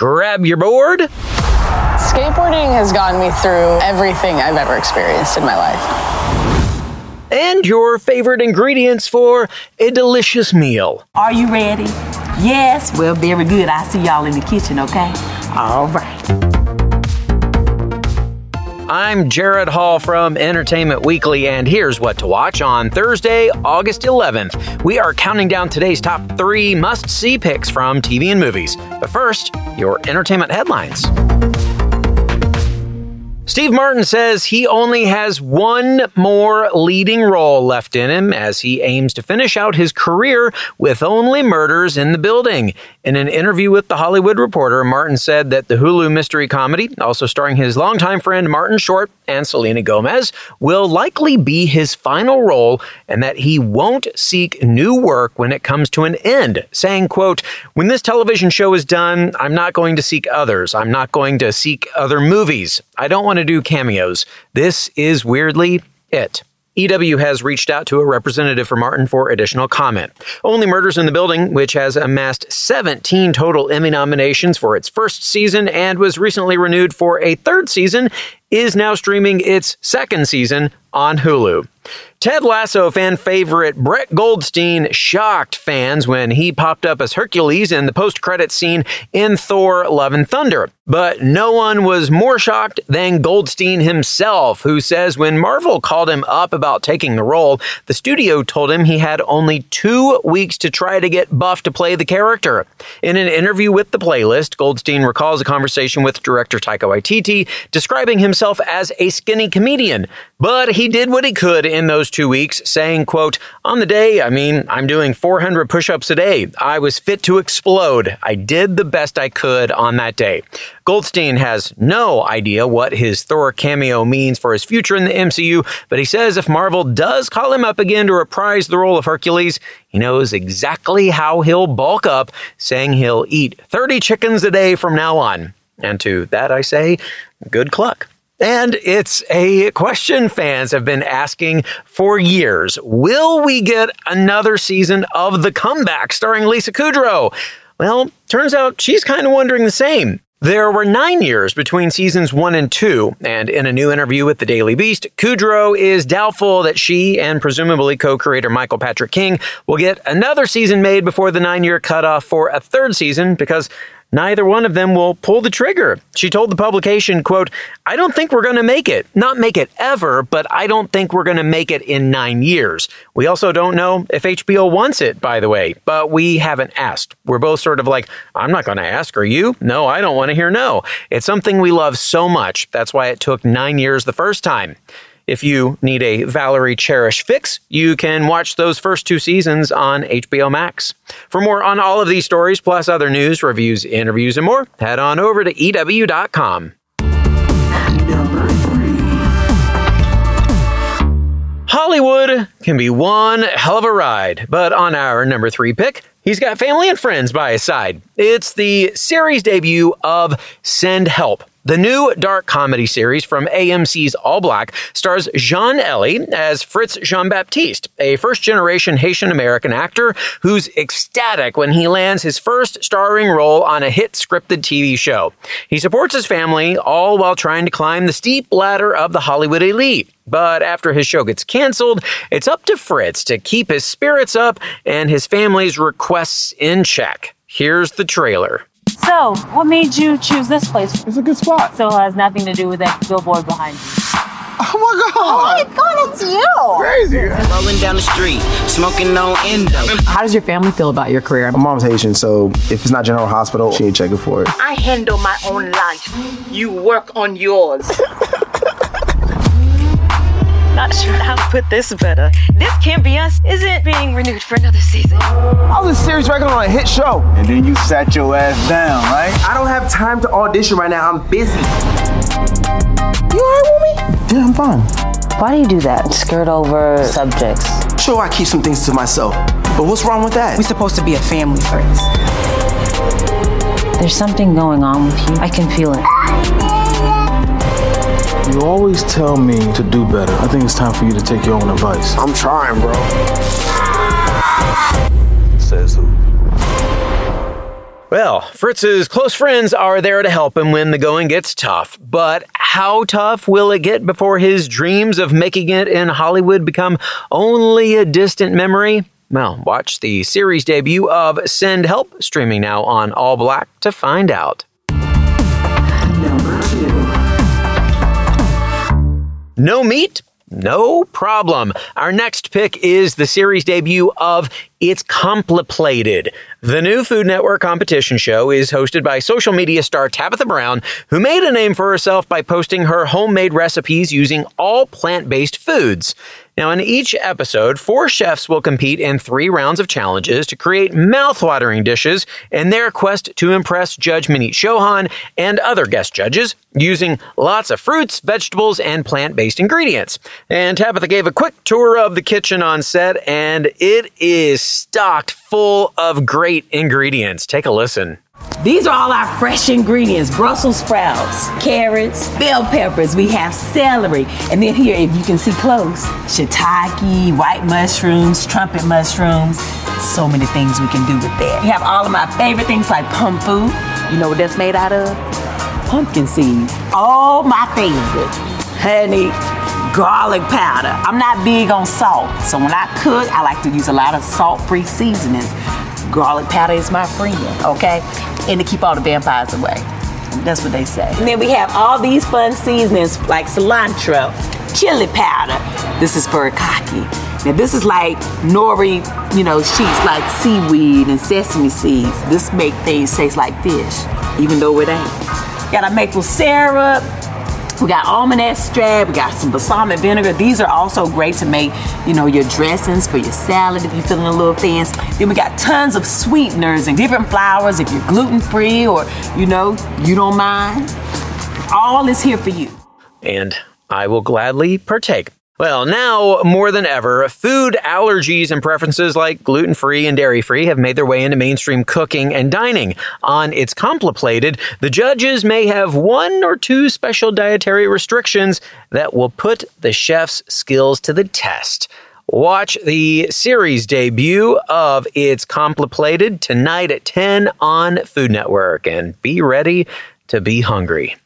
Grab your board. Skateboarding has gotten me through everything I've ever experienced in my life. And your favorite ingredients for a delicious meal. Are you ready? Yes? Well, very good. I'll see y'all in the kitchen, okay? All right. I'm Jared Hall from Entertainment Weekly, and here's what to watch on Thursday, August 11th. We are counting down today's top three must see picks from TV and movies. But first, your entertainment headlines. Steve Martin says he only has one more leading role left in him as he aims to finish out his career with only murders in the building. In an interview with The Hollywood Reporter, Martin said that the Hulu mystery comedy, also starring his longtime friend Martin Short and Selena Gomez, will likely be his final role and that he won't seek new work when it comes to an end, saying, quote, When this television show is done, I'm not going to seek others. I'm not going to seek other movies. I don't want to do cameos. This is weirdly it. EW has reached out to a representative for Martin for additional comment. Only Murders in the Building, which has amassed 17 total Emmy nominations for its first season and was recently renewed for a third season, is now streaming its second season on Hulu. Ted Lasso fan favorite Brett Goldstein shocked fans when he popped up as Hercules in the post credit scene in Thor Love and Thunder. But no one was more shocked than Goldstein himself, who says when Marvel called him up about taking the role, the studio told him he had only two weeks to try to get buff to play the character. In an interview with the playlist, Goldstein recalls a conversation with director Taika Waititi describing himself as a skinny comedian, but he did what he could in those two weeks, saying, quote, On the day, I mean, I'm doing 400 push-ups a day. I was fit to explode. I did the best I could on that day. Goldstein has no idea what his Thor cameo means for his future in the MCU, but he says if Marvel does call him up again to reprise the role of Hercules, he knows exactly how he'll bulk up, saying he'll eat 30 chickens a day from now on. And to that I say, good cluck. And it's a question fans have been asking for years. Will we get another season of The Comeback starring Lisa Kudrow? Well, turns out she's kind of wondering the same. There were nine years between seasons one and two, and in a new interview with the Daily Beast, Kudrow is doubtful that she and presumably co-creator Michael Patrick King will get another season made before the nine-year cutoff for a third season because neither one of them will pull the trigger. She told the publication, quote, I don't think we're going to make it. Not make it ever, but I don't think we're going to make it in nine years. We also don't know if HBO wants it, by the way, but we haven't asked. We're both sort of like, I'm not going to ask. Are you? No, I don't want to hear no. It's something we love so much. That's why it took nine years the first time. If you need a Valerie Cherish fix, you can watch those first two seasons on HBO Max. For more on all of these stories, plus other news, reviews, interviews, and more, head on over to EW.com. Hollywood can be one hell of a ride, but on our number three pick, he's got family and friends by his side. It's the series debut of Send Help. The new dark comedy series from AMC's All Black stars Jean Elie as Fritz Jean Baptiste, a first generation Haitian American actor who's ecstatic when he lands his first starring role on a hit scripted TV show. He supports his family, all while trying to climb the steep ladder of the Hollywood elite. But after his show gets canceled, it's up to Fritz to keep his spirits up and his family's requests in check. Here's the trailer. So, what made you choose this place? It's a good spot. So it has nothing to do with that billboard behind you. Oh my god! Oh my god, it's you! Crazy. Rolling down the street, smoking on endo. How does your family feel about your career? My mom's Haitian, so if it's not General Hospital, she ain't checking for it. I handle my own life. You work on yours. Not sure how to put this better. This Can't Be Us isn't being renewed for another season. I was a series regular on a hit show. And then you sat your ass down, right? I don't have time to audition right now. I'm busy. You alright with me? Yeah, I'm fine. Why do you do that? Skirt over subjects. Sure, I keep some things to myself. But what's wrong with that? We're supposed to be a family first. There's something going on with you. I can feel it. You always tell me to do better. I think it's time for you to take your own advice. I'm trying, bro. Says who? Well, Fritz's close friends are there to help him when the going gets tough. But how tough will it get before his dreams of making it in Hollywood become only a distant memory? Well, watch the series debut of Send Help streaming now on All Black to find out. No meat? No problem. Our next pick is the series debut of It's Compliplated. The new Food Network competition show is hosted by social media star Tabitha Brown, who made a name for herself by posting her homemade recipes using all plant based foods. Now, in each episode, four chefs will compete in three rounds of challenges to create mouthwatering dishes in their quest to impress Judge Maneet Chauhan and other guest judges using lots of fruits, vegetables, and plant based ingredients. And Tabitha gave a quick tour of the kitchen on set, and it is stocked full of great ingredients. Take a listen. These are all our fresh ingredients Brussels sprouts, carrots, bell peppers. We have celery. And then here, if you can see close, shiitake, white mushrooms, trumpet mushrooms. So many things we can do with that. We have all of my favorite things like pumfu. You know what that's made out of? Pumpkin seeds. All my favorite. Honey, garlic powder. I'm not big on salt. So when I cook, I like to use a lot of salt free seasonings. Garlic powder is my friend, okay? And to keep all the vampires away. That's what they say. And then we have all these fun seasonings like cilantro, chili powder. This is furikake. Now this is like nori, you know, sheets like seaweed and sesame seeds. This make things taste like fish, even though it ain't. Got a maple syrup, we got almond extract, we got some balsamic vinegar. These are also great to make, you know, your dressings for your salad if you're feeling a little fancy. Then we got tons of sweeteners and different flours if you're gluten free or, you know, you don't mind. All is here for you. And I will gladly partake. Well, now more than ever, food allergies and preferences like gluten free and dairy free have made their way into mainstream cooking and dining. On It's Compliplated, the judges may have one or two special dietary restrictions that will put the chef's skills to the test. Watch the series debut of It's Compliplated tonight at 10 on Food Network and be ready to be hungry.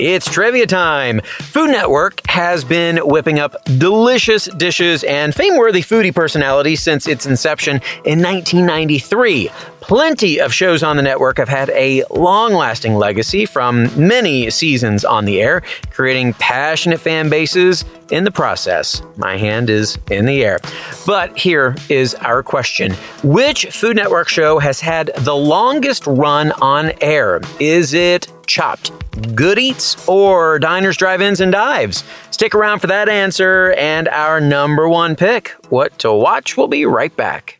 It's trivia time. Food Network has been whipping up delicious dishes and fame worthy foodie personalities since its inception in 1993. Plenty of shows on the network have had a long lasting legacy from many seasons on the air, creating passionate fan bases in the process. My hand is in the air. But here is our question Which Food Network show has had the longest run on air? Is it Chopped, Good Eats, or Diners, Drive Ins, and Dives? Stick around for that answer and our number one pick. What to watch? We'll be right back.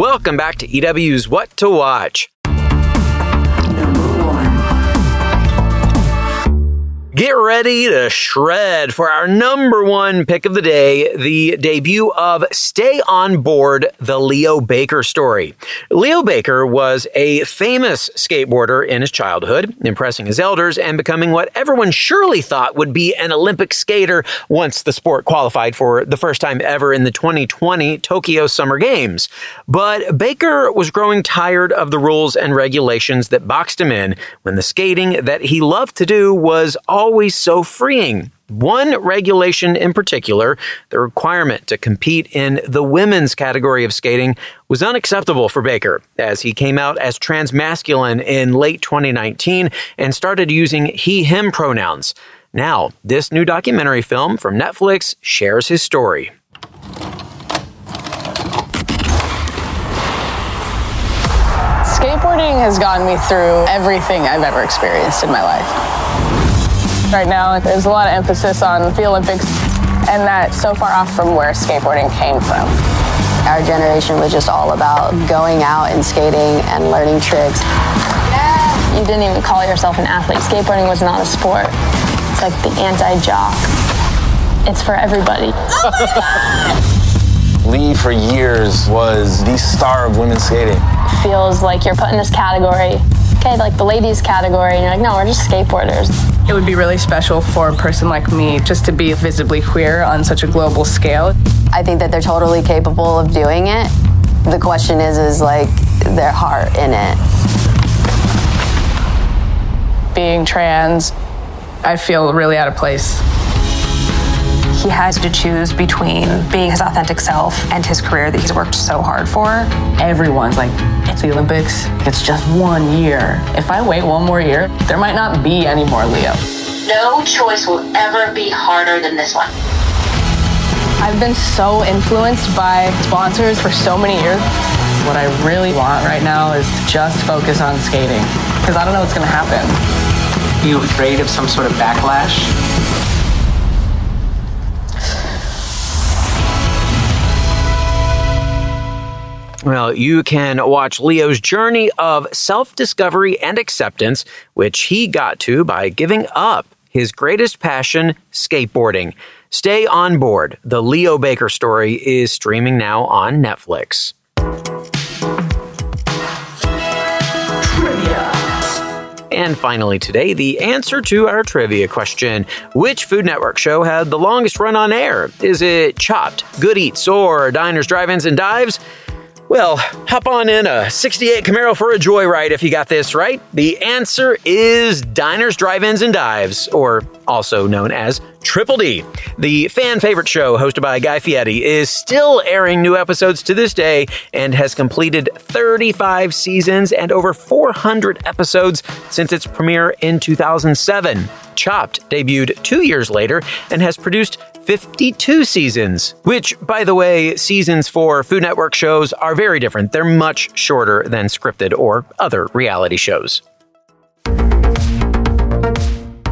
Welcome back to EW's What to Watch. Get ready to shred for our number one pick of the day, the debut of Stay on Board, the Leo Baker story. Leo Baker was a famous skateboarder in his childhood, impressing his elders and becoming what everyone surely thought would be an Olympic skater once the sport qualified for the first time ever in the 2020 Tokyo Summer Games. But Baker was growing tired of the rules and regulations that boxed him in when the skating that he loved to do was always so freeing. One regulation in particular, the requirement to compete in the women's category of skating, was unacceptable for Baker as he came out as transmasculine in late 2019 and started using he him pronouns. Now, this new documentary film from Netflix shares his story. Skateboarding has gotten me through everything I've ever experienced in my life. Right now, there's a lot of emphasis on the Olympics, and that's so far off from where skateboarding came from. Our generation was just all about going out and skating and learning tricks. You didn't even call yourself an athlete. Skateboarding was not a sport. It's like the anti-jock. It's for everybody. Oh Lee, for years, was the star of women's skating. Feels like you're put in this category. Okay, like the ladies category, and you're like, no, we're just skateboarders. It would be really special for a person like me just to be visibly queer on such a global scale. I think that they're totally capable of doing it. The question is, is like their heart in it. Being trans, I feel really out of place. He has to choose between being his authentic self and his career that he's worked so hard for. Everyone's like, it's the Olympics. It's just one year. If I wait one more year, there might not be any more Leo. No choice will ever be harder than this one. I've been so influenced by sponsors for so many years. What I really want right now is to just focus on skating because I don't know what's going to happen. Are you afraid of some sort of backlash? Well, you can watch Leo's journey of self discovery and acceptance, which he got to by giving up his greatest passion, skateboarding. Stay on board. The Leo Baker story is streaming now on Netflix. And finally, today, the answer to our trivia question Which Food Network show had the longest run on air? Is it Chopped, Good Eats, or Diners, Drive Ins, and Dives? Well, hop on in a 68 Camaro for a joyride if you got this right. The answer is Diners, Drive Ins, and Dives, or also known as Triple D. The fan favorite show hosted by Guy Fieri is still airing new episodes to this day and has completed 35 seasons and over 400 episodes since its premiere in 2007. Chopped debuted two years later and has produced 52 seasons, which, by the way, seasons for Food Network shows are very different. They're much shorter than scripted or other reality shows.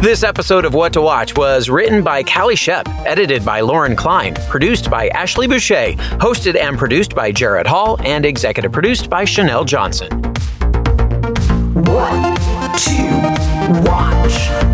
This episode of What to Watch was written by Callie Shep, edited by Lauren Klein, produced by Ashley Boucher, hosted and produced by Jared Hall, and executive produced by Chanel Johnson. What to watch?